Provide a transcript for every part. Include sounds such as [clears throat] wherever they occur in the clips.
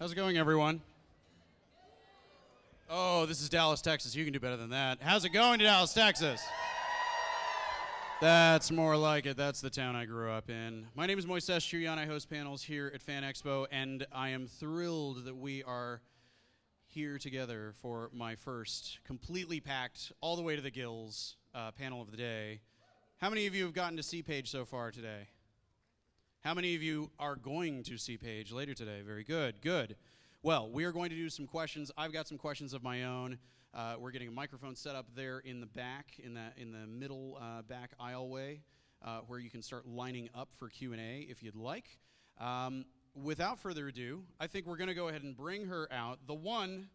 How's it going, everyone? Oh, this is Dallas, Texas. You can do better than that. How's it going to Dallas, Texas? That's more like it. That's the town I grew up in. My name is Moises Chiullan. I host panels here at Fan Expo, and I am thrilled that we are here together for my first completely packed, all the way to the gills uh, panel of the day. How many of you have gotten to see Paige so far today? How many of you are going to see Paige later today? Very good, good. Well, we are going to do some questions. I've got some questions of my own. Uh, we're getting a microphone set up there in the back, in the in the middle uh, back aisleway, uh, where you can start lining up for Q and A if you'd like. Um, without further ado, I think we're going to go ahead and bring her out. The one,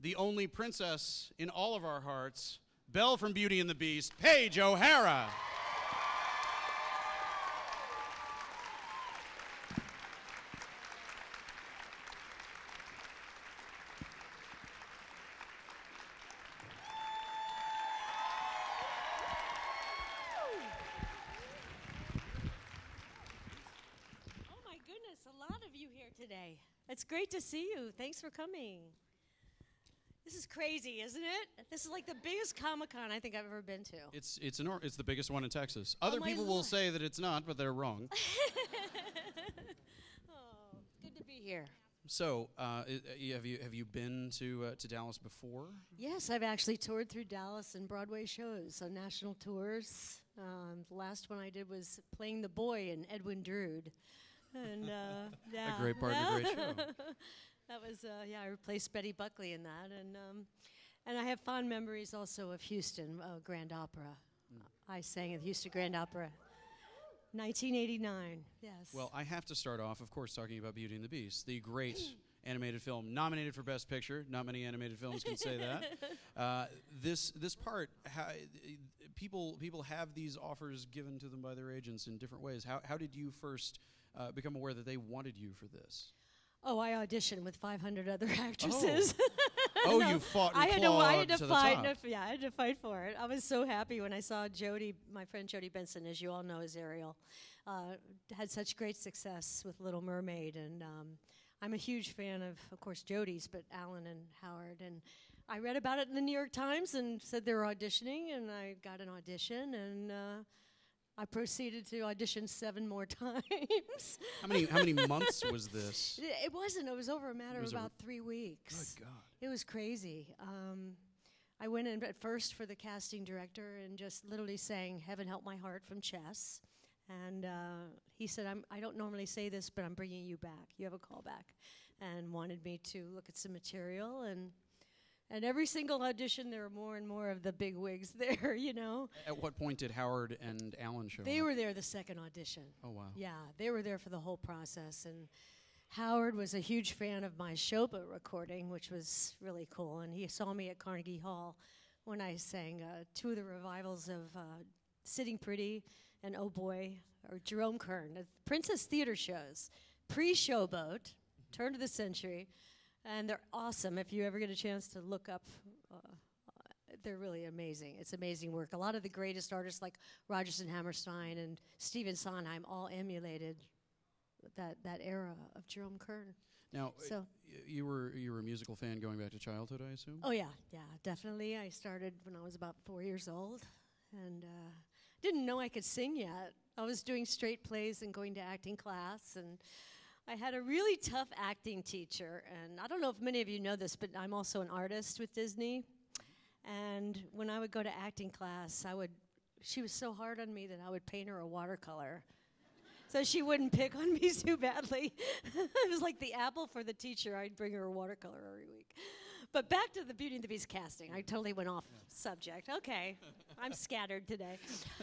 the only princess in all of our hearts, Belle from Beauty and the Beast, Paige O'Hara. Great to see you. Thanks for coming. This is crazy, isn't it? This is like the biggest Comic Con I think I've ever been to. It's it's an, it's the biggest one in Texas. Other Oh, people will say that it's not, but they're wrong. [laughs] Oh, good to be here. so, uh, i- have you have you been to uh, to Dallas before? Yes, I've actually toured through Dallas and Broadway shows on national tours. Um, the last one I did was playing the boy in Edwin Drood. And uh, [laughs] yeah, A great part of a great show. [laughs] That was uh, yeah. I replaced Betty Buckley in that, and um, and I have fond memories also of Houston uh, Grand Opera. I sang at the Houston Grand Opera, 1989. Yes. Well, I have to start off, of course, talking about Beauty and the Beast, the great [clears throat] animated film nominated for Best Picture. Not many animated films can say that. [laughs] Uh, this this part, how, people people have these offers given to them by their agents in different ways. How how did you first uh, become aware that they wanted you for this? oh, I auditioned with 500 other [laughs] actresses. Oh, [laughs] you fought I had to, I had to, the fight. yeah, I had to fight for it. I was so happy when I saw Jodi, my friend Jodi Benson, as you all know, as Ariel, uh, had such great success with Little Mermaid, and um, I'm a huge fan of, of course, Jodi's, but Alan and Howard. And I read about it in the New York Times and said they were auditioning, and I got an audition, and uh, I proceeded to audition seven more [laughs] times. How many how many months was this? [laughs] It wasn't. It was over a matter of about three weeks. Good God. It was crazy. Um, I went in at first for the casting director and just literally sang "Heaven Help My Heart" from Chess, and uh, he said, I'm, "I don't normally say this, but I'm bringing you back. You have a call back," and wanted me to look at some material and. And every single audition, there were more and more of the big wigs [laughs] there, you know. At what point did Howard and Alan show up? They up? were there the second audition. Oh, wow. Yeah, they were there for the whole process. And Howard was a huge fan of my Showboat recording, which was really cool. And he saw me at Carnegie Hall when I sang uh, two of the revivals of uh, Sitting Pretty and Oh Boy, or Jerome Kern, the Princess Theater shows, pre Showboat, turn of the century. And they're awesome. If you ever get a chance to look up uh, they're really amazing. It's amazing work. A lot of the greatest artists like Rodgers and Hammerstein and Stephen Sondheim all emulated that that era of Jerome Kern. Now, So- you were you were a musical fan going back to childhood, I assume. Oh yeah, yeah, definitely. I started when I was about four years old, and uh, didn't know I could sing yet. I was doing straight plays and going to acting class, and I had a really tough acting teacher. And I don't know if many of you know this, but I'm also an artist with Disney. And when I would go to acting class, I would, she was so hard on me that I would paint her a watercolor. So she wouldn't pick on me [laughs] too badly. [laughs] it was like the apple for the teacher. I'd bring her a watercolor every week. But back to the Beauty and the Beast casting. I totally went off subject. Okay, I'm scattered today.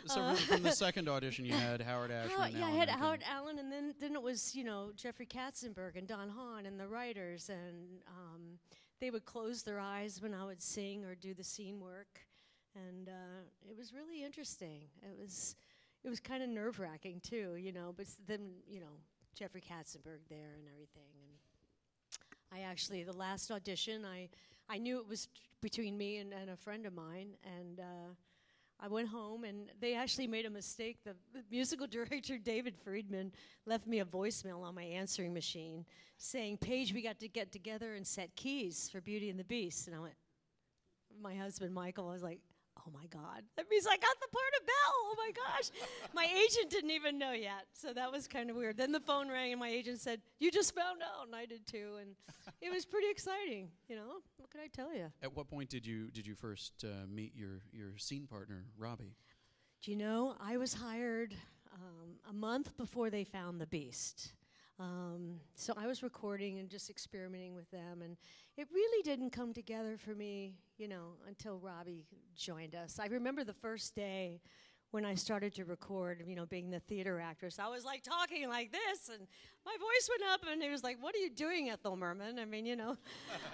So Uh, from, the second audition, you had Howard [laughs] Ashman. Howard- yeah, I had. Howard Allen, and then then it was you know Jeffrey Katzenberg and Don Hahn and the writers, and um, they would close their eyes when I would sing or do the scene work, and uh, it was really interesting. It was it was kind of nerve wracking too, you know. But then you know Jeffrey Katzenberg there and everything, I actually the last audition I I knew it was between me and, and a friend of mine, and. Uh, I went home and they actually made a mistake. The, the musical [laughs] director, David Friedman, left me a voicemail on my answering machine saying, Paige, we got to get together and set keys for Beauty and the Beast. And I went, my husband, Michael, was like, oh my God. That means I got the part of Belle. Oh my gosh. my agent didn't even know yet. So that was kind of weird. Then the phone rang and my agent said, you just found out. And I did too. And it was pretty exciting. You know, what could I tell you? At what point did you did you first uh, meet your your scene partner, Robby? Do you know, I was hired um, a month before they found the beast. Um, so I was recording and just experimenting with them, and it really didn't come together for me, you know, until Robby joined us. I remember the first day when I started to record, you know, being the theater actress, I was like talking like this, and my voice went up, and he was like, "What are you doing, Ethel Merman?" I mean, you know, [laughs]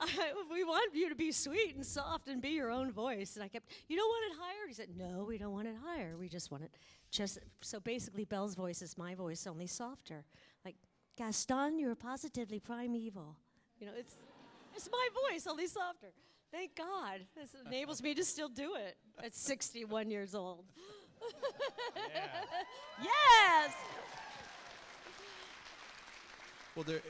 I, we want you to be sweet and soft and be your own voice. And I kept, "You don't want it higher?" He said, "No, we don't want it higher. We just want it just." So basically, Belle's voice is my voice, only softer. Like Gaston, you're positively primeval. You know, it's it's my voice, only softer. Thank God. This enables me to still do it at 61 years old. [laughs] yes! Well, there,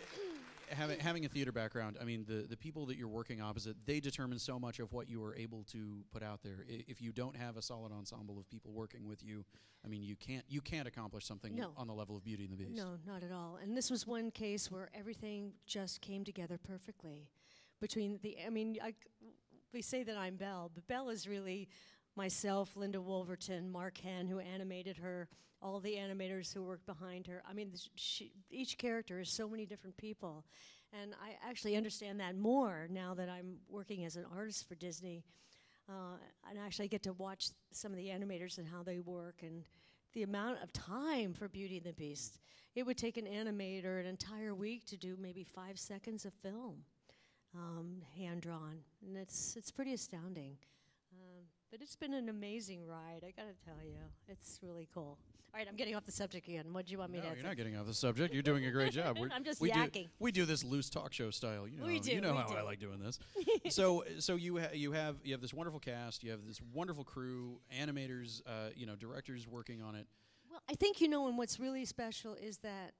having having a theater background, I mean, the the people that you're working opposite, they determine so much of what you are able to put out there. I, if you don't have a solid ensemble of people working with you, I mean, you can't you can't accomplish something No. on the level of Beauty and the Beast. No, not at all. And this was one case where everything just came together perfectly. Between the, I mean, I c we say that I'm Belle, but Belle is really myself, Linda Woolverton, Mark Henn, who animated her, all the animators who worked behind her. I mean, she, each character is so many different people. And I actually understand that more now that I'm working as an artist for Disney. Uh, and actually get to watch some of the animators and how they work and the amount of time for Beauty and the Beast. It would take an animator an entire week to do maybe five seconds of film, um, hand drawn, and it's it's pretty astounding. Um, but it's been an amazing ride. I gotta tell you, it's really cool. All right, I'm getting off the subject again. What do you want me No, to? you're not getting off the subject. You're doing a great job. [laughs] We're, I'm just we yakking. Do, we do this loose talk show style. You know, We do, You know how I like doing this. [laughs] so, so you ha- you have you have this wonderful cast. You have this wonderful crew, animators, uh, you know, directors working on it. Well, I think you know, and what's really special is that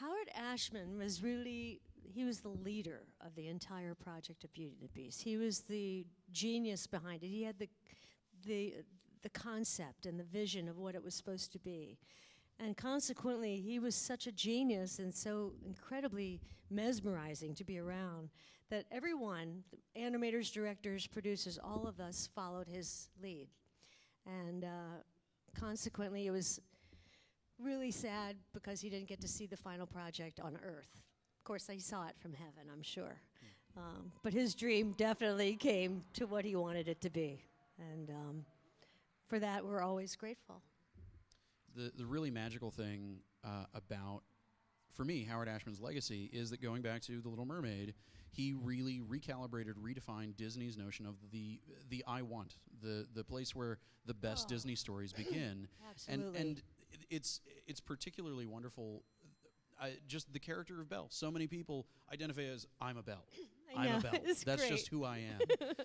Howard Ashman was really he was the leader of the entire project of Beauty and the Beast. He was the genius behind it. He had the the the concept and the vision of what it was supposed to be. And consequently, he was such a genius and so incredibly mesmerizing to be around that everyone, animators, directors, producers, all of us followed his lead. And uh, consequently, it was really sad because he didn't get to see the final project on Earth. Of course, he saw it from heaven, I'm sure. Um, but his dream definitely came to what he wanted it to be. And um, for that, we're always grateful. the the really magical thing uh, about for me Howard Ashman's legacy is that going back to The Little Mermaid, he really recalibrated, redefined Disney's notion of the the I want the the place where the best Oh. Disney stories [clears throat] begin, Absolutely. and and it's it's particularly wonderful. I, just the character of Belle. So many people identify as I'm a Belle. I'm know, a Belle. [laughs] it's That's great. just who I am.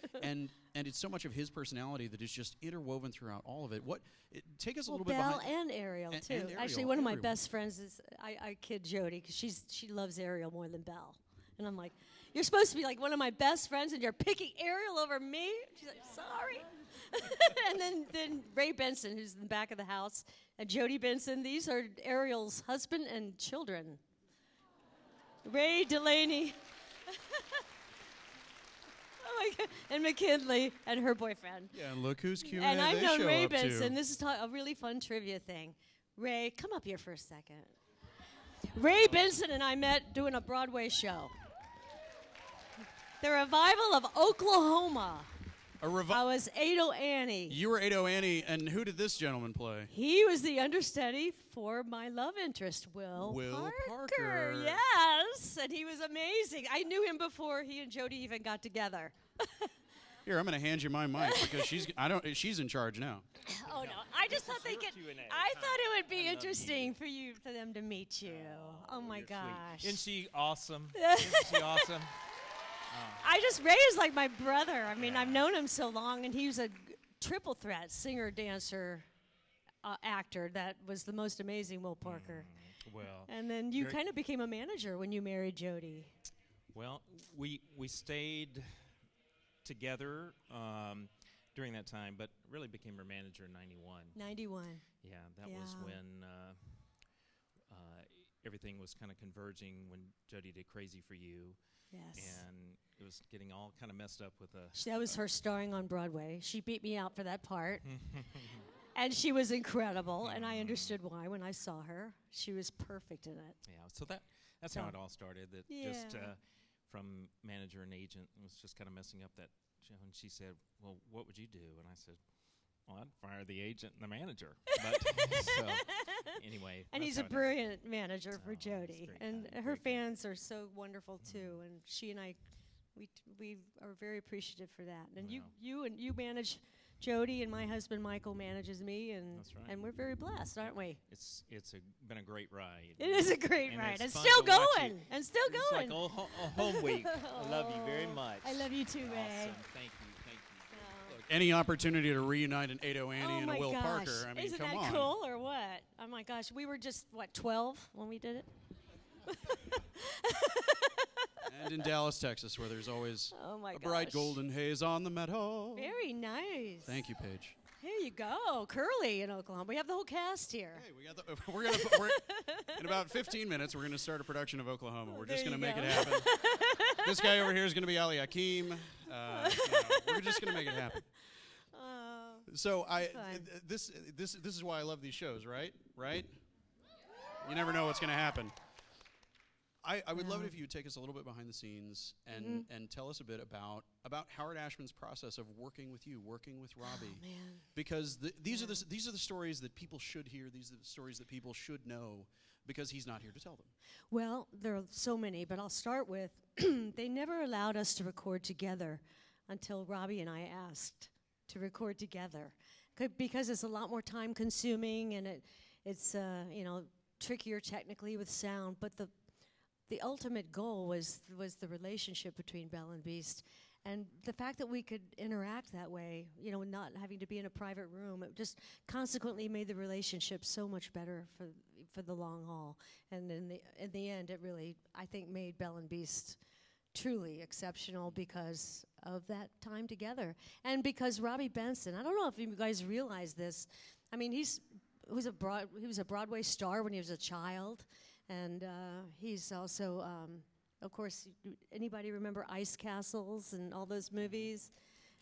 [laughs] and and it's so much of his personality that is just interwoven throughout all of it. What it, take us a little bit Belle behind. and Ariel and- too. and Actually, Ariel, one of my best friends is I, I kid Jodi because she's she loves Ariel more than Belle, and I'm like, you're supposed to be like one of my best friends, and you're picking Ariel over me. She's like, sorry. [laughs] and then then Ray Benson, who's in the back of the house, and Jodi Benson. These are Ariel's husband and children. Ray Delaney. [laughs] my God. and McKinley and her boyfriend. Yeah, and look who's cute. and I've known Ray. Benson. This is ta- a really fun trivia thing. Ray, come up here for a second. Ray Benson and I met doing a Broadway show. The revival of Oklahoma. A revi- I was Ado oh Annie. you were Ado oh Annie, and who did this gentleman play? He was the understudy for my love interest, Will, Will Parker. Parker. Yes, and he was amazing. I knew him before he and Jodi even got together. [laughs] Here, I'm going to hand you my mic because she's I don't she's in charge now. Oh no! I just thought they could. Q&A. I thought it would be love interesting for you, for them to meet you. Oh, oh my You're sweet. gosh! [laughs] Isn't she awesome? Isn't she awesome? I just Ray is like my brother. I mean, I've known him so long, and he was a triple threat singer, dancer, uh, actor. That was the most amazing Will Parker. Well, And then you kind of became a manager when you married Jodi. well, we we stayed together um, during that time, but really became her manager in '91. Ninety-one. Yeah, that was when uh, uh, everything was kind of converging when Jodi did "Crazy for You," Yes. and it was getting all kind of messed up with a. That was her [laughs] starring on Broadway. She beat me out for that part. [laughs] and she was incredible, and I understood why when I saw her. She was perfect in it. Yeah, so that that's how it all started. That just uh, from manager and agent it was just kind of messing up that. And she said, "Well, what would you do?" And I said, "Well, I'd fire the agent and the manager." But [laughs] so anyway, And he's a brilliant manager for Oh, Jodi, and kind, her fans are so wonderful mm-hmm. too. And she and I, we t- we are very appreciative for that. And you Wow. you and you manage Jodi, and my husband Michael manages me, and right. and we're very blessed, aren't we? It's it's a, been a great ride. It is a great And ride, it's and still going, you. and still It's going. like a, ho- a home week. I love you very [laughs] much. I love you too. Awesome. Thank you. Any opportunity to reunite an 80 Annie oh and a Will gosh. Parker, I mean, Isn't come that on. cool or what? Oh my gosh, we were just what 12 when we did it. [laughs] And in Dallas, Texas, where there's always Oh my a gosh. bright golden haze on the meadow. Very nice. Thank you, Paige. Here you go, Curly in Oklahoma. We have the whole cast here. Hey, we got the, [laughs] we're gonna we're, in about 15 minutes. We're gonna start a production of Oklahoma. We're just there gonna make go. it happen. [laughs] this guy over here is gonna be Ali Hakim. Uh, you know, we're just gonna make it happen. Oh, So I th- this this this is why I love these shows, right? Right? You never know what's gonna happen. I, I would love it if you would take us a little bit behind the scenes and, Mm-hmm. and tell us a bit about about Howard Ashman's process of working with you, working with Robby Oh, man. because the, these are the these are the stories that people should hear. These are the stories that people should know because he's not here to tell them. Well, there are so many, but I'll start with [clears throat] they never allowed us to record together until Robby and I asked to record together because it's a lot more time consuming and it it's uh, you know trickier technically with sound, but the the ultimate goal was was the relationship between Belle and Beast. And the fact that we could interact that way, you know, not having to be in a private room, it just consequently made the relationship so much better for for the long haul. And in the in the end, it really, I think, made Belle and Beast truly exceptional because of that time together, and because Robby Benson. I don't know if you guys realize this. I mean, he's he was a broad he was a Broadway star when he was a child, and uh, he's also. Um, of course, anybody remember Ice Castles and all those movies?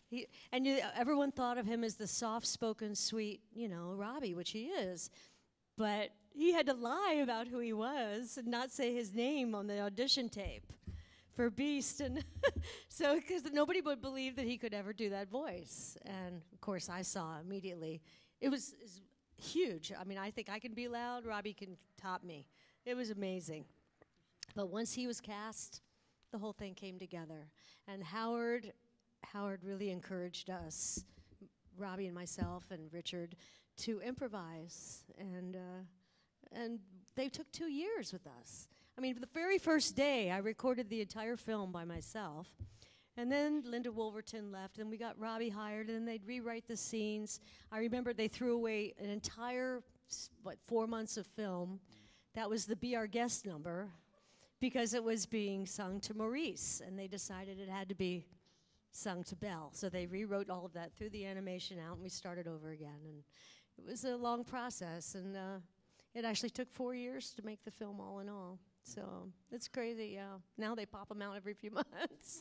He, and you, everyone thought of him as the soft-spoken, sweet, you know, Robby, which he is. But he had to lie about who he was and not say his name on the audition tape for Beast, and [laughs] so because nobody would believe that he could ever do that voice. And of course, I saw immediately it was, is huge. I mean, I think I can be loud. Robby can top me. It was amazing. But once he was cast, the whole thing came together. And Howard, Howard really encouraged us, Robby and myself and Richard, to improvise. And uh, and they took two years with us. I mean, the very first day, I recorded the entire film by myself. And then Linda Woolverton left, and we got Robby hired, and they'd rewrite the scenes. I remember they threw away an entire, what, four months of film. That was the Be Our Guest number because it was being sung to Maurice, and they decided it had to be sung to Belle. So they rewrote all of that, threw the animation out, and we started over again. And it was a long process, and uh, it actually took four years to make the film all in all. So it's crazy. Yeah. Now they pop them out every few [laughs] months.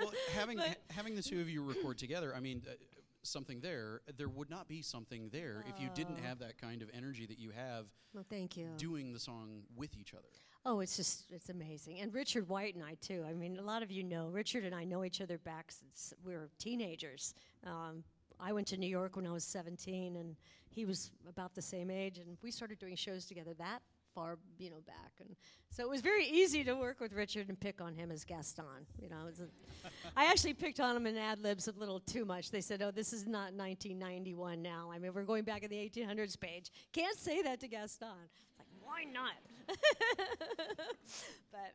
well, having ha- having the two of you record together, I mean, uh, something there. There would not be something there if you didn't Oh. have that kind of energy that you have well, thank you. doing the song with each other. Oh, it's just it's amazing. And Richard White and I too. I mean, a lot of you know Richard and I know each other back since we were teenagers. Um, I went to New York when I was 17, and he was about the same age, and we started doing shows together that far, you know, back. And so it was very easy to work with Richard and pick on him as Gaston. You know, I actually picked on him in ad libs a little too much. They said, "Oh, this is not 1991 now. I mean, we're going back in the 1800s Paige. Can't say that to Gaston." It's like, why not? [laughs] but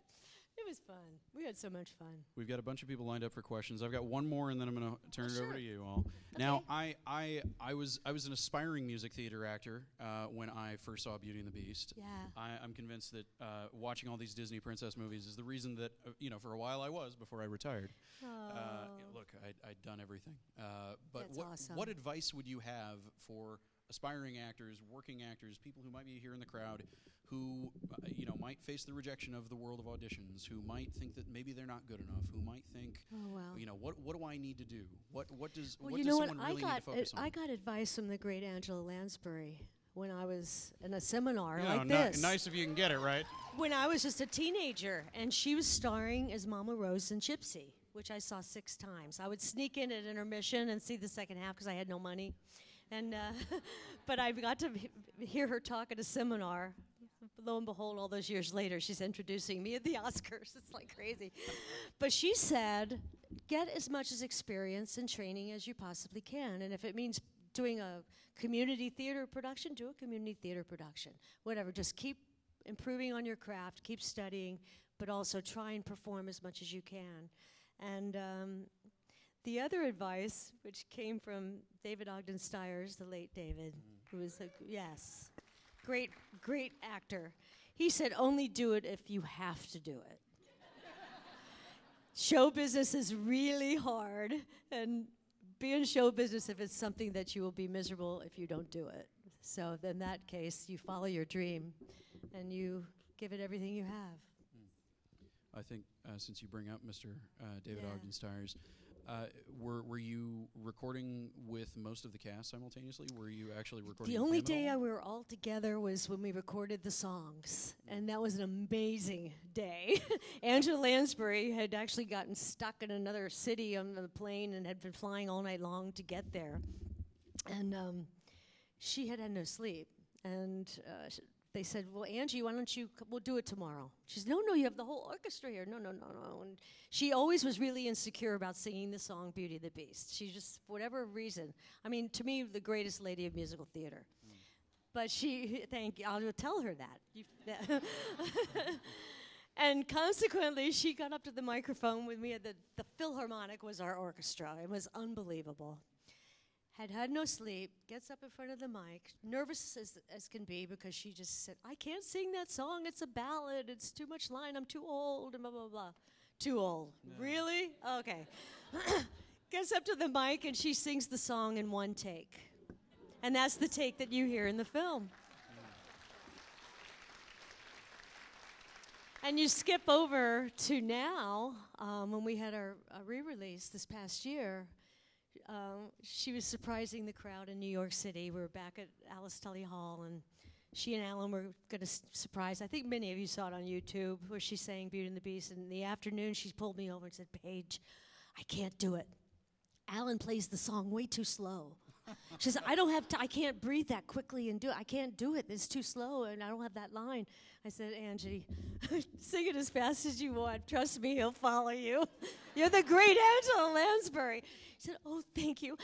it was fun. We had so much fun. We've got a bunch of people lined up for questions. I've got one more, and then I'm going to turn Oh, it over to you all. Now, I, I, I was I was an aspiring music theater actor uh, when I first saw Beauty and the Beast. Yeah. I, I'm convinced that uh, watching all these Disney princess movies is the reason that uh, you know for a while I was before I retired. Uh, Oh. look, I'd, I'd done everything. Uh, but That's what awesome. what advice would you have for aspiring actors, working actors, people who might be here in the crowd, who uh, you know might face the rejection of the world of auditions, who might think that maybe they're not good enough, who might think, Oh wow. you know, what what do I need to do? What what does Well, what you does know what? someone I really need got to focus on? I got advice from the great Angela Lansbury when I was in a seminar You know, like ni- this. nice if you can get it right. When I was just a teenager, and she was starring as Mama Rose in Gypsy, which I saw six times. I would sneak in at intermission and see the second half because I had no money, and uh, [laughs] but I got to he- hear her talk at a seminar. Lo and behold, all those years later, she's introducing me at the [laughs] Oscars. It's like crazy. But she said, get as much as experience and training as you possibly can. And if it means doing a community theater production, do a community theater production. Whatever, just keep improving on your craft, keep studying, but also try and perform as much as you can. And um, the other advice, which came from David Ogden Stiers, the late David, who was a, yes, great, great actor. He said, only do it if you have to do it. show business is really hard, and be in show business if it's something that you will be miserable if you don't do it. So, in that case, you follow your dream and you give it everything you have. I think uh, since you bring up Mr. Uh, David Yeah. Ogden Stiers, uh, were were you recording with most of the cast simultaneously? Were you actually recording? The only day I we were all together was when we recorded the songs, and that was an amazing day. [laughs] Angela Lansbury had actually gotten stuck in another city on the plane and had been flying all night long to get there, and um, she had had no sleep. And uh, they said, "Well, Angie, why don't you? We'll do it tomorrow." She said, "No, no, you have the whole orchestra here. No, no, no, no." And she always was really insecure about singing the song "Beauty and the Beast." She just, for whatever reason, I mean, to me, the greatest lady of musical theater. But she, [laughs] thank you, I'll tell her that. [laughs] [laughs] And consequently, she got up to the microphone with me. At the, the Philharmonic was our orchestra. It was unbelievable had had no sleep, gets up in front of the mic, nervous as, as can be because she just said, I can't sing that song. It's a ballad. It's too much line. I'm too old, and blah, blah, blah. Too old. Really? Okay. [coughs] gets up to the mic and she sings the song in one take. And that's the take that you hear in the film. And you skip over to now, um, when we had our, our re release this past year, um, she was surprising the crowd in New York City. We were back at Alice Tully Hall, and she and Alan were going to surprise. I think many of you saw it on YouTube where she sang Beauty and the Beast. And in the afternoon, she pulled me over and said, Paige, I can't do it. Alan plays the song way too slow. She says, I don't have to, I can't breathe that quickly and do it. I can't do it. It's too slow and I don't have that line. I said, Angie, [laughs] sing it as fast as you want. Trust me, he'll follow you. [laughs] You're the great Angela Lansbury. She said, Oh, thank you.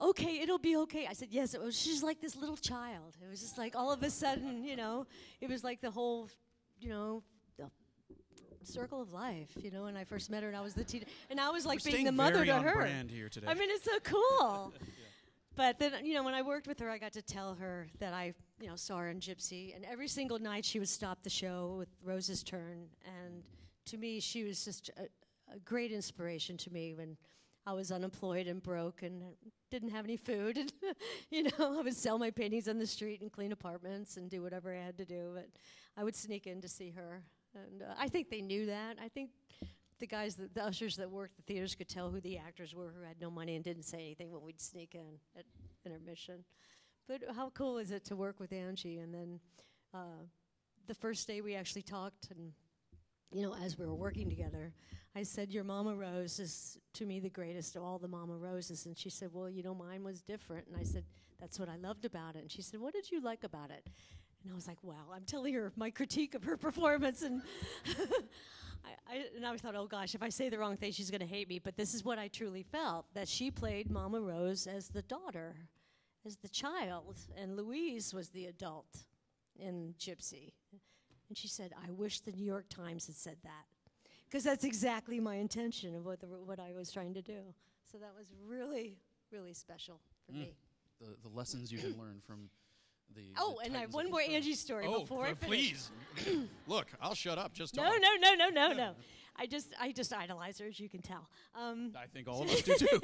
Okay, it'll be okay. I said, Yes. It was, she's like this little child. It was just like all of a sudden, you know, it was like the whole, you know, the circle of life, you know, when I first met her and I was the teen and I was like We're being the mother to her. brand here today. I mean, it's so cool. [laughs] But then, you know, when I worked with her, I got to tell her that I, you know, saw her in Gypsy, and every single night she would stop the show with Rose's Turn, and to me, she was just a, a great inspiration to me when I was unemployed and broke and didn't have any food. And, [laughs] you know, I would sell my paintings on the street and clean apartments and do whatever I had to do. But I would sneak in to see her. And uh, I think they knew that. I think the guys, that, the ushers that worked the theaters could tell who the actors were who had no money and didn't say anything when we'd sneak in at intermission. But how cool is it to work with Angie? And then uh, the first day we actually talked and you know, as we were working together, I said, Your Mama Rose is to me the greatest of all the Mama Roses. And she said, Well, you know, mine was different. And I said, That's what I loved about it. And she said, What did you like about it? And I was like, Wow, I'm telling her my critique of her performance. And [laughs] [laughs] I, I, and I thought, Oh gosh, if I say the wrong thing, she's going to hate me. But this is what I truly felt that she played Mama Rose as the daughter, as the child, and Louise was the adult in Gypsy. And she said, I wish the New York Times had said that. Because that's exactly my intention of what, the, what I was trying to do. So that was really, really special for Mm. me. The, the lessons you can learn from the. Oh, the and I have one more. Angie story Oh, before [laughs] finish. please. [clears throat] Look, I'll shut up. Just No, talk. no, no, no, no, [laughs] no. I just, I just idolize her, as you can tell. Um, I think all of [laughs] us do too.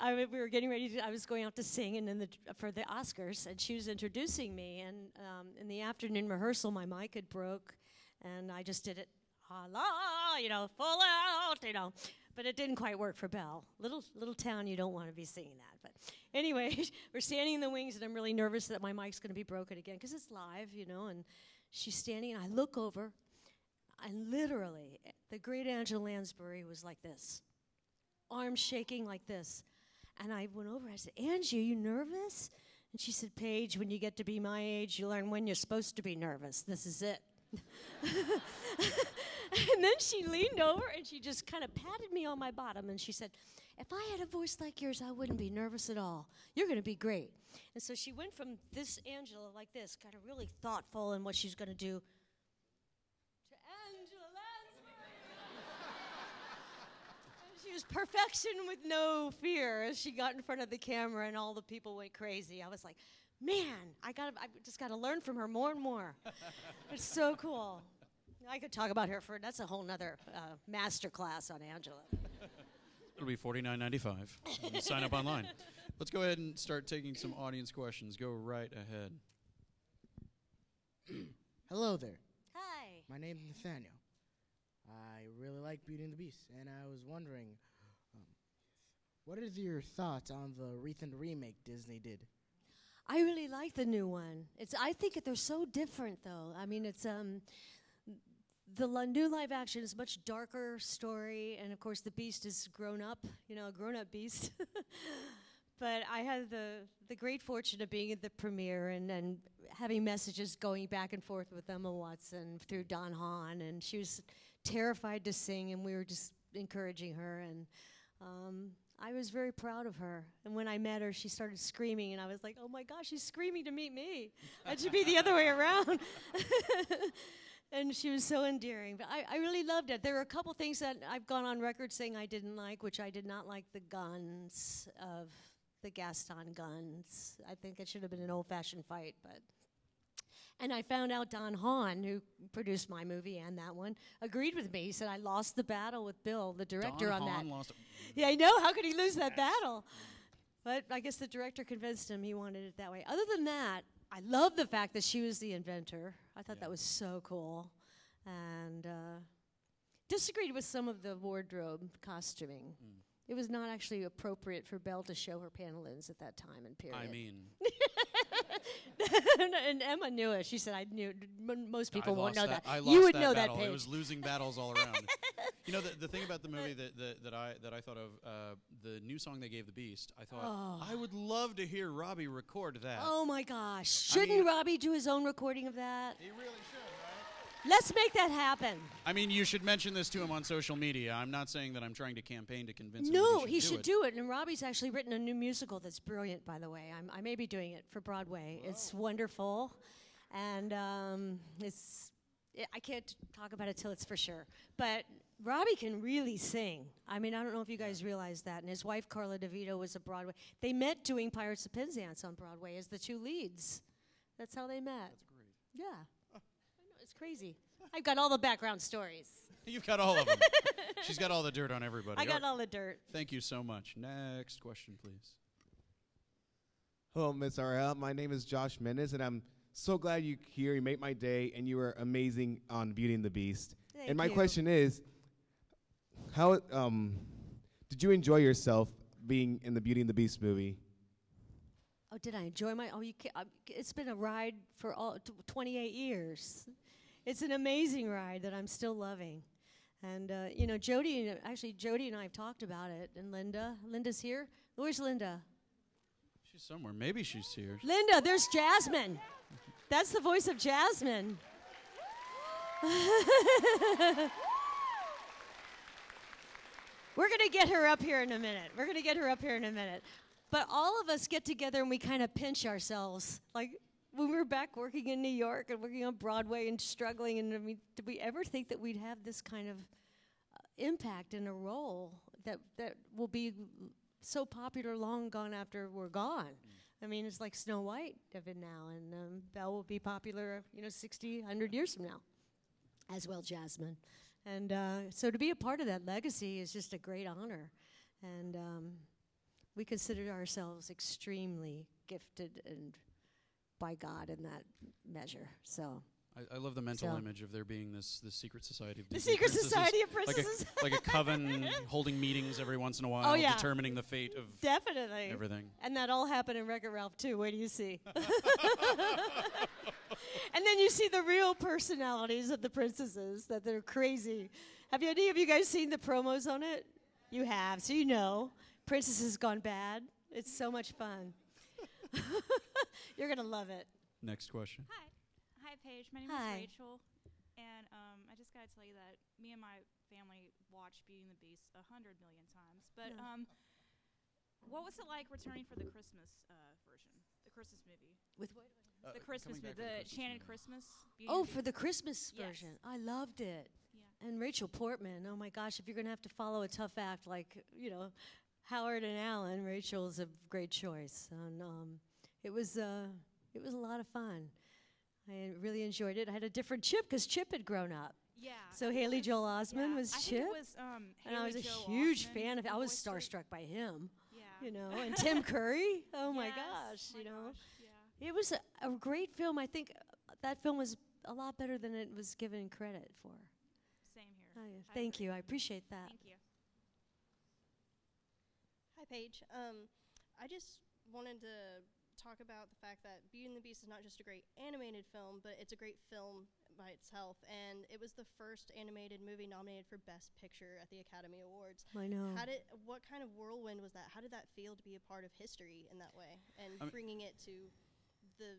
I, we were getting ready to, I was going out to sing and then the, for the Oscars, and she was introducing me. And um, in the afternoon rehearsal, my mic had broke, and I just did it, hello, you know, full out, you know. But it didn't quite work for Belle. Little little town, you don't want to be seeing that. But anyway, [laughs] we're standing in the wings, and I'm really nervous that my mic's going to be broken again because it's live, you know. And she's standing, and I look over, and literally, the great Angela Lansbury was like this arms shaking like this. And I went over, I said, Angie, are you nervous? And she said, Paige, when you get to be my age, you learn when you're supposed to be nervous. This is it. [laughs] and then she leaned over and she just kind of patted me on my bottom and she said, If I had a voice like yours, I wouldn't be nervous at all. You're going to be great. And so she went from this Angela like this, kind of really thoughtful in what she's going to do, to Angela [laughs] Lansbury. She was perfection with no fear as she got in front of the camera and all the people went crazy. I was like, man, I got I just got to learn from her more and more. [laughs] it's so cool. I could talk about her for that's a whole nother uh, master class on Angela. It'll be forty nine ninety five. Sign up online. [laughs] Let's go ahead and start taking some audience questions. Go right ahead. [clears throat] Hello there. Hi. My name's Nathaniel. I really like Beauty and the Beast, and I was wondering, um, what is your thoughts on the recent remake Disney did? I really like the new one. It's I think they're so different though. I mean, it's um the new live action is much darker story, and of course the Beast is grown up, you know, a grown up Beast. [laughs] but I had the the great fortune of being at the premiere and and having messages going back and forth with Emma Watson through Don Hahn, and she was terrified to sing, and we were just encouraging her and. Um, I was very proud of her. And when I met her, she started screaming, and I was like, oh my gosh, she's screaming to meet me. [laughs] It should be the other way around. [laughs] and she was so endearing. But I, I really loved it. There were a couple things that I've gone on record saying I didn't like, which I did not like the guns of the Gaston guns. I think it should have been an old fashioned fight, but. And I found out Don Hahn, who produced my movie and that one, agreed with me. He said I lost the battle with Bill, the director, Don on Hahn that. lost. Yeah, I know. How could he lose that battle? But I guess the director convinced him he wanted it that way. Other than that, I love the fact that she was the inventor. I thought that was so cool. And uh, disagreed with some of the wardrobe costuming. It was not actually appropriate for Belle to show her pantaloons at that time and period. I mean, [laughs] [laughs] and, Emma knew it. She said, "I knew." m- Most people I won't know that. I you would that know battle. that. Paige. It was losing battles all around. [laughs] you know, the, the thing about the movie that, that, that I that I thought of, uh, the new song they gave the Beast. I thought I would love to hear Robby record that. Oh my gosh! Shouldn't mean- Robby do his own recording of that? He really should? Let's make that happen. I mean, you should mention this to him on social media. I'm not saying that I'm trying to campaign to convince him. No, that he should it. do it. And Robby's actually written a new musical that's brilliant, by the way. I'm, I may be doing it for Broadway. It's wonderful, and um, it's. i I can't talk about it till it's for sure. But Robby can really sing. I mean, I don't know if you guys realize that. And his wife Karla DeVito was a Broadway. They met doing Pirates of Penzance on Broadway as the two leads. That's how they met. That's great. Yeah. I know, it's crazy. I've got all the background stories. [laughs] You've got all of them. [laughs] She's got all the dirt on everybody. I got All- all the dirt. Thank you so much. Next question, please. Hello, Miss Ariel. My name is Josh Mendes, and I'm so glad you're here. You made my day, and you were amazing on Beauty and the Beast. Thank and my you. question is, how um, did you enjoy yourself being in the Beauty and the Beast movie? Oh, did I enjoy my? Oh, you ca uh, it's been a ride for all t- 28 years. It's an amazing ride that I'm still loving. And uh, you know, Jodi, actually, Jodi and I have talked about it. And Linda, Linda's here. Where's Linda? She's somewhere. Maybe she's here. Linda, there's Jasmine. That's the voice of Jasmine. [laughs] We're going to get her up here in a minute. We're going to get her up here in a minute. But all of us get together and we kind of pinch ourselves. Like when we were back working in New York and working on Broadway and struggling, and I mean, did we ever think that we'd have this kind of uh, impact in a role that, that will be so popular long gone after we're gone? I mean, it's like Snow White of it now, and um, Belle will be popular, you know, 60, 100 years from now, as well Jasmine. And uh, so to be a part of that legacy is just a great honor. And um, we consider ourselves extremely gifted and by God in that measure. So I, I love the mental So- image of there being this this secret society of the Secret princesses, Society of like Princesses. a like a [laughs] coven holding meetings every once in a oh, while, Oh, yeah. determining the fate of Definitely. everything. And that all happened in Wreck-It Ralph too. Wait do you see? [laughs] and then you see the real personalities of the princesses that they're crazy. Have you, any of you guys seen the promos on it? You have, so you know. Princesses Gone Bad. It's so much fun. [laughs] You're gonna love it. Next question. Hi. Hi, Paige. My name Hi. is Rachel. And um, I just got to tell you that me and my family watched Beauty and the Beast a hundred million times. But Yeah. um, what was it like returning for the Christmas uh, version, the Christmas movie, With what? the Christmas movie, the Shannon Christmas? Beauty Oh, and for the Beast? Christmas Yes. version. I loved it. Yeah. And Rachel Portman. Oh my gosh, if you're going to have to follow a tough act like, you know, Howard and Alan, Rachel's a great choice. And um, it was uh, it was a lot of fun. I really enjoyed it. I had a different Chip because Chip had grown up. Yeah. So I think it Haley Joel Osment yeah, was I Chip. was, um, and I was a Joel huge Osment fan of I was starstruck by him, Yeah. you know. And [laughs] Tim Curry. Oh my gosh, my you know. gosh, Yeah. It was a, a great film. I think that film was a lot better than it was given credit for. Same here. Oh, yeah. I Thank agree. you. I appreciate that. Thank you. Hi, Paige. Um, I just wanted to talk about the fact that Beauty and the Beast is not just a great animated film, but it's a great film by itself. And it was the first animated movie nominated for Best Picture at the Academy Awards. I know. How did what kind of whirlwind was that? How did that feel to be a part of history in that way and I mean- bringing it to the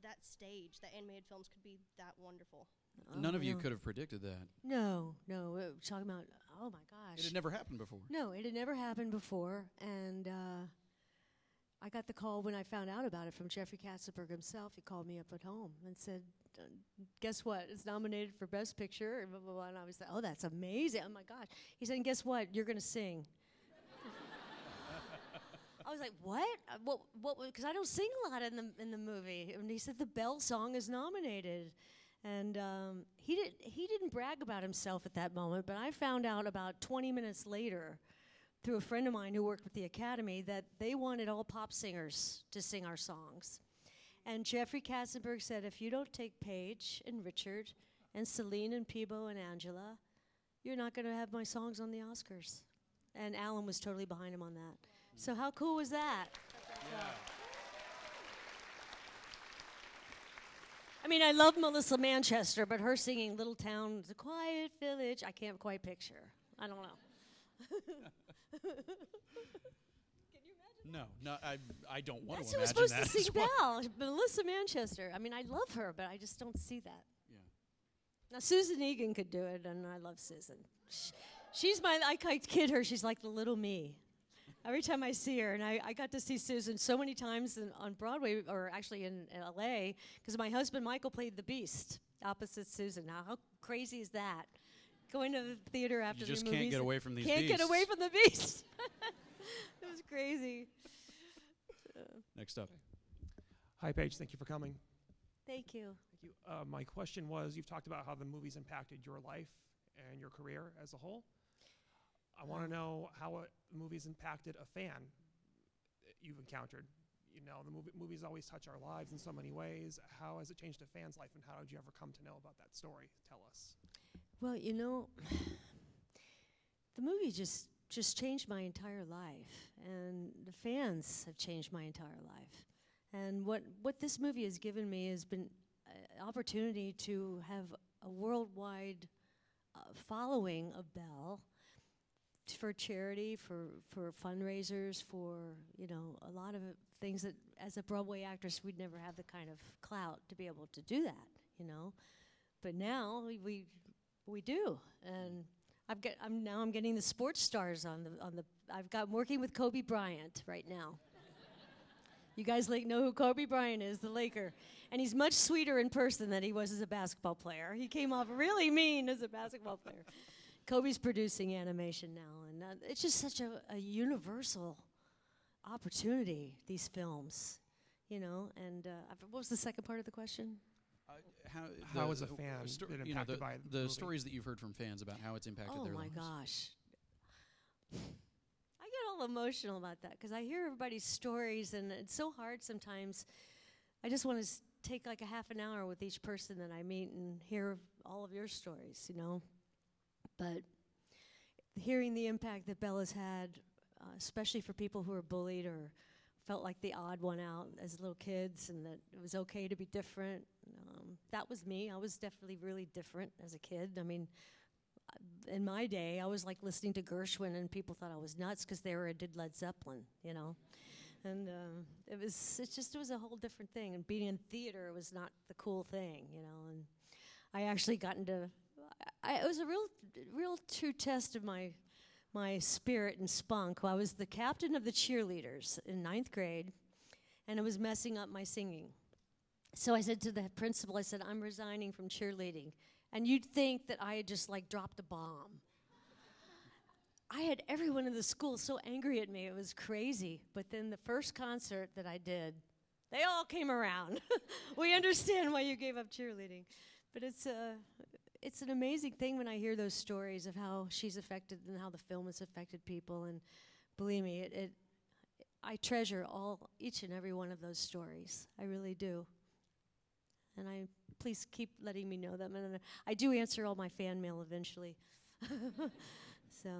that stage that animated films could be that wonderful? None of you no. could have predicted that. No, no. We're talking about. Oh my gosh. It had never happened before. no, it had never happened before, and uh, I got the call when I found out about it from Jeffrey Katzenberg himself. He called me up at home and said, "Guess what? It's nominated for Best Picture." And, blah, blah, blah. and I was like, "Oh, that's amazing! Oh my gosh!" He said, and "Guess what? You're going to sing." [laughs] I was like, "What? Uh, what? What?" Because I don't sing a lot in the in the movie. And he said the Belle song is nominated, and um, he did he didn't brag about himself at that moment. But I found out about 20 minutes later, through a friend of mine who worked with the Academy, that they wanted all pop singers to sing our songs. And Jeffrey Katzenberg said, if you don't take Paige and Richard and Celine and Peabo and Angela, you're not going to have my songs on the Oscars. And Alan was totally behind him on that. So how cool was that? I mean, I love Melissa Manchester, but her singing "Little Town, a Quiet Village," I can't quite picture. I don't know. Can you imagine? No, no, I, I don't want That's to who was supposed to sing well. Belle, Melissa Manchester. I mean, I love her, but I just don't see that. Yeah. Now Susan Egan could do it, and I love Susan. She's my. I ki- kid her. She's like the little me. Every time I see her, and I, I got to see Susan so many times in, on Broadway, or actually in, in L.A., because my husband Michael played the Beast opposite Susan. Now, how crazy is that? Going to the theater after the movie. You just the can't get away from these Can't get away from the Beast. [laughs] it was crazy. Next up. Hi, Paige. Thank you for coming. Thank you. Thank you. Uh, my question was: You've talked about how the movies impacted your life and your career as a whole. I want to know how a movie's impacted a fan you've encountered. You know, the movie, movies always touch our lives in so many ways. How has it changed a fan's life, and how did you ever come to know about that story? Tell us. Well, you know, [sighs] the movie just just changed my entire life, and the fans have changed my entire life. And what what this movie has given me has been an opportunity to have a worldwide uh, following of Belle t- for charity, for for fundraisers, for you know a lot of things that as a Broadway actress we'd never have the kind of clout to be able to do that, you know. But now we we, do, and I've got I'm now I'm getting the sports stars on the on the I've got I'm working with Kobe Bryant right now. You guys like know who Kobe Bryant is, the Laker. And he's much sweeter in person than he was as a basketball player. He came off really mean as a basketball player. Kobe's producing animation now, and uh, it's just such a, a universal opportunity, these films, you know. And uh, I've- what was the second part of the question? Uh, how, How the- as a uh, fan sto- been you know, the, by the the movie? stories that you've heard from fans about how it's impacted oh their lives? Oh my lives. gosh. I get all emotional about that because I hear everybody's stories, and it's so hard sometimes. I just want to s- take like a half an hour with each person that I meet and hear all of your stories, you know. But hearing the impact that Bella's had, uh, especially for people who are bullied or felt like the odd one out as little kids, and that it was okay to be different. Um, that was me. I was definitely really different as a kid. I mean, in my day, I was like listening to Gershwin, and people thought I was nuts because they were did Led Zeppelin, you know. And um, it was it just it was a whole different thing. And being in theater was not the cool thing, you know. And I actually got into I, it was a real real true test of my my spirit and spunk. I was the captain of the cheerleaders in ninth grade, and it was messing up my singing. So I said to the principal, I said, I'm resigning from cheerleading. And you'd think that I had just like dropped a bomb. I had everyone in the school so angry at me, it was crazy. But then the first concert that I did, they all came around. [laughs] we understand why you gave up cheerleading. But it's, uh, it's an amazing thing when I hear those stories of how she's affected and how the film has affected people. And believe me, it, it I treasure all each and every one of those stories. I really do. And I please keep letting me know them. And I do answer all my fan mail eventually. [laughs] so,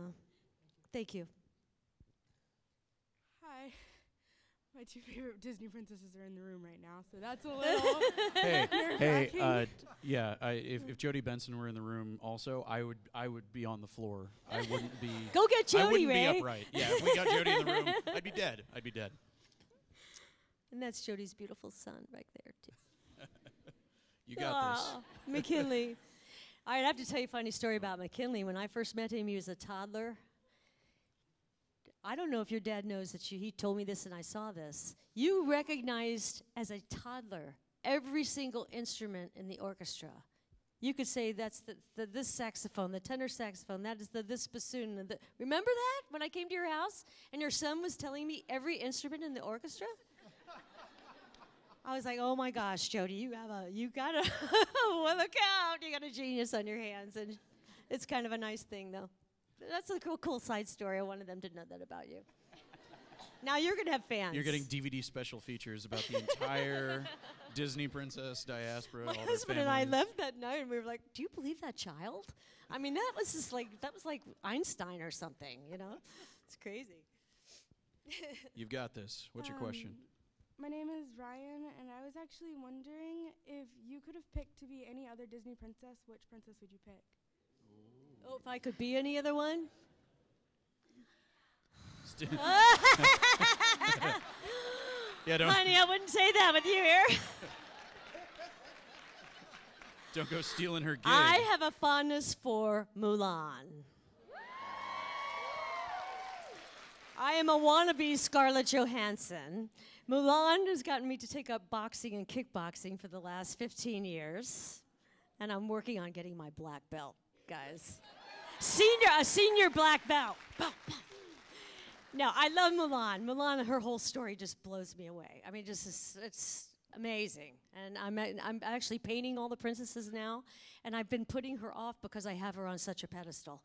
thank you. Hi. My two favorite Disney princesses are in the room right now, so that's a little. [laughs] hey, [laughs] hey, uh, t- yeah. I, if, if Jodi Benson were in the room, also, I would I would be on the floor. I wouldn't be. [laughs] Go get I Jodi, wouldn't Ray. be upright. Yeah, if we got Jodie in the room, I'd be dead. I'd be dead. And that's Jodi's beautiful son right there, too. You got this. McKinley. All right, I have to tell you a funny story about McKinley. When I first met him, he was a toddler. I don't know if your dad knows that you, he told me this and I saw this. You recognized as a toddler every single instrument in the orchestra. You could say that's the, the this saxophone, the tenor saxophone, that is the this bassoon. The, remember that when I came to your house and your son was telling me every instrument in the orchestra? I was like, oh my gosh, Jodi, you have a, you got a, [laughs] well, look out, you got a genius on your hands. And it's kind of a nice thing, though. That's a cool, cool side story. I wanted them to know that about you. now you're going to have fans. You're getting DVD special features about the entire [laughs] Disney princess diaspora. My all their husband and I left that night and we were like, do you believe that child? I mean, that was just like, that was like Einstein or something, you know? It's crazy. [laughs] You've got this. What's your question? Um, My name is Ryan, and I was actually wondering if you could have picked to be any other Disney princess, which princess would you pick? Oh, if I could be any other one? [laughs] Yeah, don't Honey, I wouldn't say that with you here. [laughs] don't go stealing her gig. I have a fondness for Mulan. I am a wannabe Scarlett Johansson. Mulan has gotten me to take up boxing and kickboxing for the last 15 years, and I'm working on getting my black belt, guys. Senior, a senior black belt. No, I love Mulan. Mulan, her whole story just blows me away. I mean, just it's, it's amazing. And I'm, I'm actually painting all the princesses now, and I've been putting her off because I have her on such a pedestal.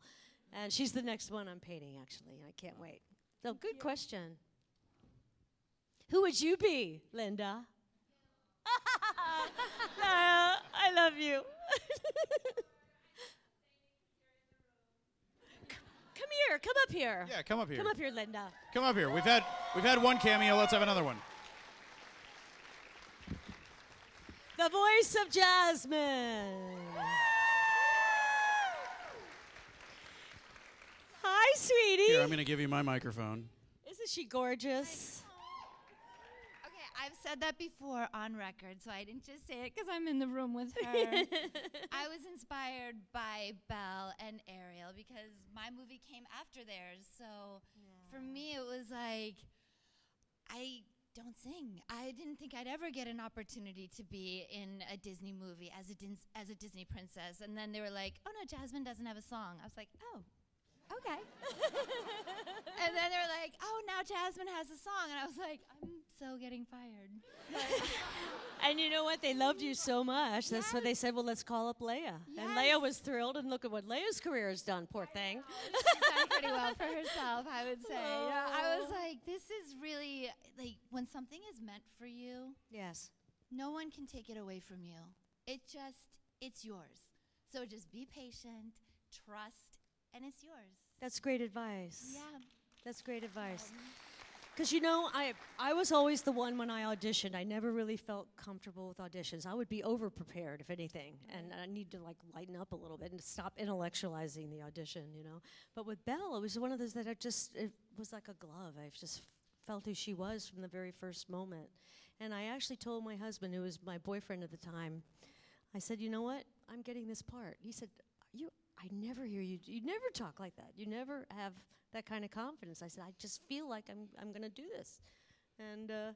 And she's the next one I'm painting, actually. I can't wait. So, good question. Who would you be, Linda? [laughs] [laughs] I love you. [laughs] C- come here, come up here. Yeah, come up here. Come up here, Linda. Come up here. We've had we've had one cameo. Let's have another one. The voice of Jasmine. Hi, sweetie. Here, I'm going to give you my microphone. Isn't she gorgeous? Said that before on record, so I didn't just say it because I'm in the room with her. [laughs] I was inspired by Belle and Ariel because my movie came after theirs. So for me, it was like, I don't sing. I didn't think I'd ever get an opportunity to be in a Disney movie as a, Dis- as a Disney princess. And then they were like, oh no, Jasmine doesn't have a song. I was like, oh, okay. [laughs] and then they're like, oh, now Jasmine has a song. And I was like, I'm so getting fired. [laughs] And you know what? They loved you so much. That's what they said. Well, let's call up Lea. And Lea was thrilled. And look at what Lea's career has done. Poor thing. She's done pretty well for herself, I would say. You know, I was oh. like, this is really like when something is meant for you. Yes. No one can take it away from you. It just, it's yours. So just be patient, trust, and it's yours. That's great advice. Yeah. That's great advice. Because you know, I I was always the one when I auditioned. I never really felt comfortable with auditions. I would be over prepared, if anything, and I need to like lighten up a little bit and stop intellectualizing the audition. You know. But with Belle, it was one of those that I just it was like a glove. I just felt who she was from the very first moment. And I actually told my husband, who was my boyfriend at the time, I said, "You know what? I'm getting this part." He said, "You, I never hear you. You never talk like that. You never have that kind of confidence." I said, "I just feel like I'm, I'm going to do this," and uh,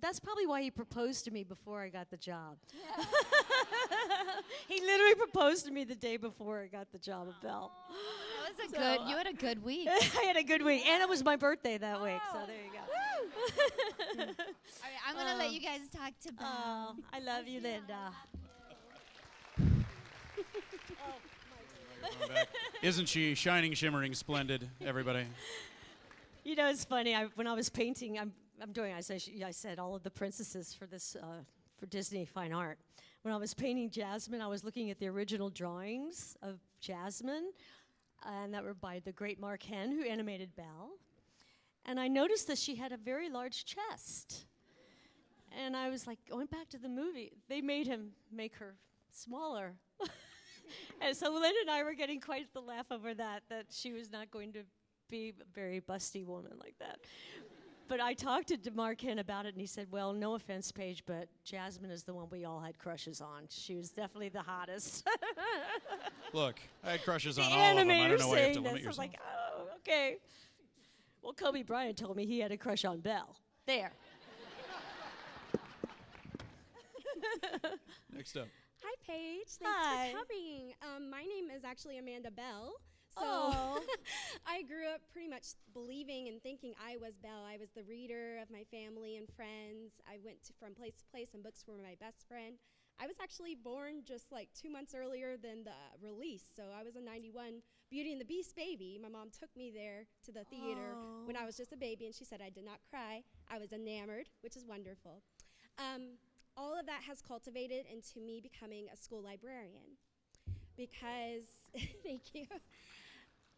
that's probably why he proposed to me before I got the job. [laughs] he literally proposed to me the day before I got the job at Belle. That was a So, good, you had a good week. [laughs] I had a good week, and it was my birthday that week. So there you go. [laughs] All right, I'm going to let you guys talk to Belle. Oh, I love you, Linda. Isn't she shining, shimmering, splendid, everybody? [laughs] You know, it's funny. I, when I was painting, I'm, I'm doing. I said, I said all of the princesses for this uh, for Disney Fine Art. When I was painting Jasmine, I was looking at the original drawings of Jasmine, and that were by the great Mark Henn, who animated Belle. And I noticed that she had a very large chest. And I was like, going back to the movie, they made him make her smaller. [laughs] [laughs] and so Lynn and I were getting quite the laugh over that, that she was not going to be a very busty woman like that. But I talked to Mark Henn about it, and he said, Well, no offense, Paige, but Jasmine is the one we all had crushes on. She was definitely the hottest. [laughs] Look, I had crushes the on all of them. I don't know why you have to limit this. I was like, Oh, okay. Well, Kobe Bryant told me he had a crush on Belle. There. Next up. Hi, Paige. Thanks Hi. for coming. Um, my name is actually Amanda Bell. So. [laughs] I grew up pretty much believing and thinking I was Belle. I was the reader of my family and friends. I went to, from place to place, and books were my best friend. I was actually born just like two months earlier than the release. So I was a 91 Beauty and the Beast baby. My mom took me there to the theater when I was just a baby, and she said I did not cry. I was enamored, which is wonderful. Um, all of that has cultivated into me becoming a school librarian because, [laughs] thank you.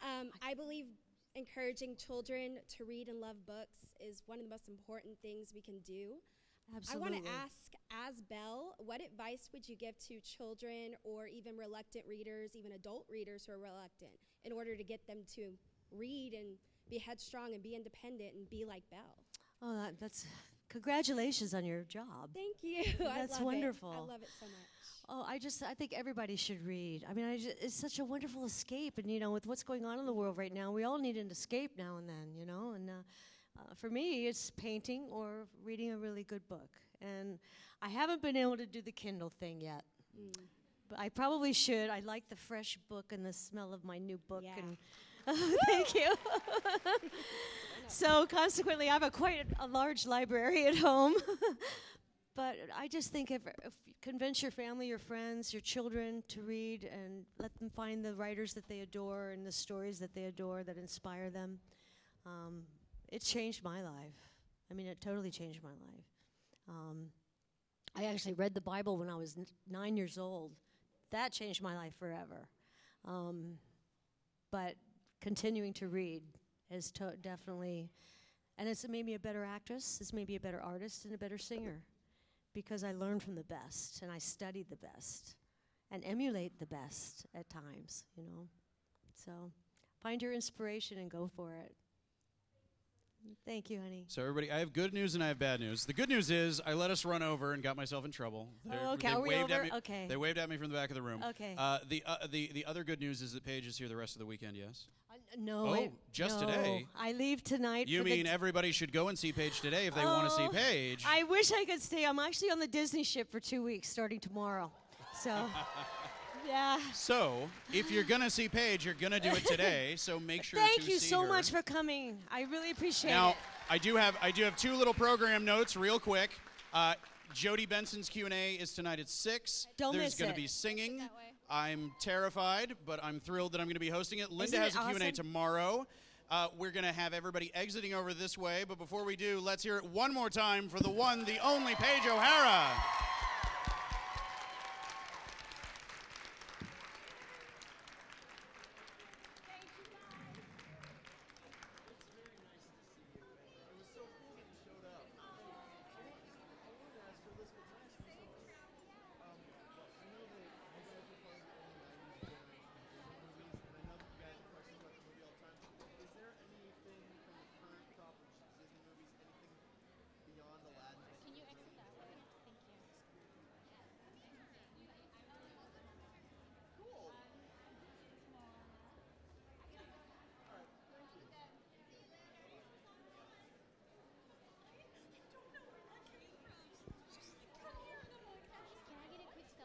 Um, I believe encouraging children to read and love books is one of the most important things we can do. Absolutely. I want to ask, as Belle, what advice would you give to children or even reluctant readers, even adult readers who are reluctant, in order to get them to read and be headstrong and be independent and be like Belle? Oh, that, that's congratulations on your job. Thank you. [laughs] I That's it. wonderful. I love it so much. Oh, I just I think everybody should read. I mean, I ju- it's such a wonderful escape, and you know, with what's going on in the world right now, we all need an escape now and then, you know. And uh, uh, for me, it's painting or reading a really good book. And I haven't been able to do the Kindle thing yet, but I probably should. I like the fresh book and the smell of my new book. And [laughs] thank you. [laughs] so consequently, I have a quite a, large library at home. [laughs] but I just think if, if you convince your family, your friends, your children to read and let them find the writers that they adore and the stories that they adore that inspire them, um, it changed my life. I mean, it totally changed my life. Um, I actually read the Bible when I was n- nine years old. That changed my life forever. Um, but continuing to read has to- definitely, and it's made me a better actress. It's made me a better artist and a better singer because I learned from the best and I studied the best and emulate the best at times, you know. So find your inspiration and go for it. Thank you, honey. So everybody, I have good news and I have bad news. The good news is I let us run over and got myself in trouble. They're- Oh, okay. They Are we waved over? at me. Okay. They waved at me from the back of the room. Okay. Uh, the uh, the the other good news is that Paige is here the rest of the weekend. Yes. No. Oh, just no. today? I leave tonight. You mean t- everybody should go and see Paige today if they want to see Oh, Paige? I wish I could stay. I'm actually on the Disney ship for two weeks, starting tomorrow. So, [laughs] yeah. so if you're gonna see Paige, you're gonna do it [laughs] today. So make sure Thank you so her. much for coming. I really appreciate Now, it. Now, I do have I do have two little program notes, real quick. Uh, Jodi Benson's Q and A is tonight at six. Don't There's miss gonna it. be singing. I'm terrified, but I'm thrilled that I'm going to be hosting it. Linda Isn't has it Q&A tomorrow. Uh, we're going to have everybody exiting over this way, but before we do, let's hear it one more time for the one, the only Paige O'Hara. Can you exit that way? Thank you. Can I get a quick selfie with you? Sure. Yeah. Maybe I say.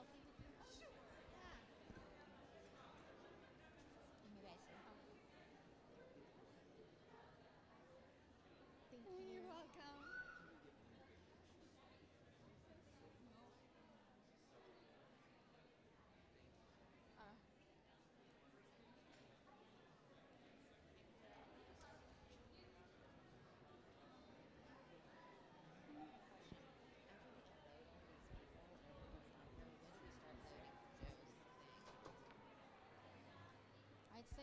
Thank you. You're welcome. Uh,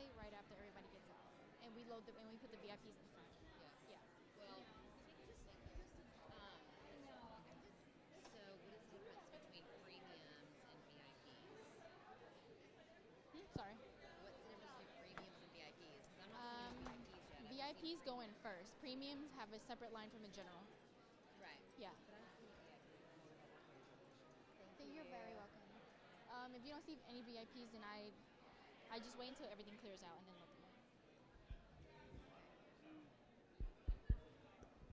I'd right after everybody gets out, and we load the and we put the VIPs in front. Yeah. Yeah. Well. So, what is the difference between premiums and VIPs? Hmm? Sorry. What's the difference between premiums and VIPs? 'Cause I'm not Um, VIPs yet. I'm VIPs go in first. Premiums have a separate line from the general. Right. Yeah. Thank You're very welcome. Um, if you don't see any VIPs, then I, I just wait until everything clears out and then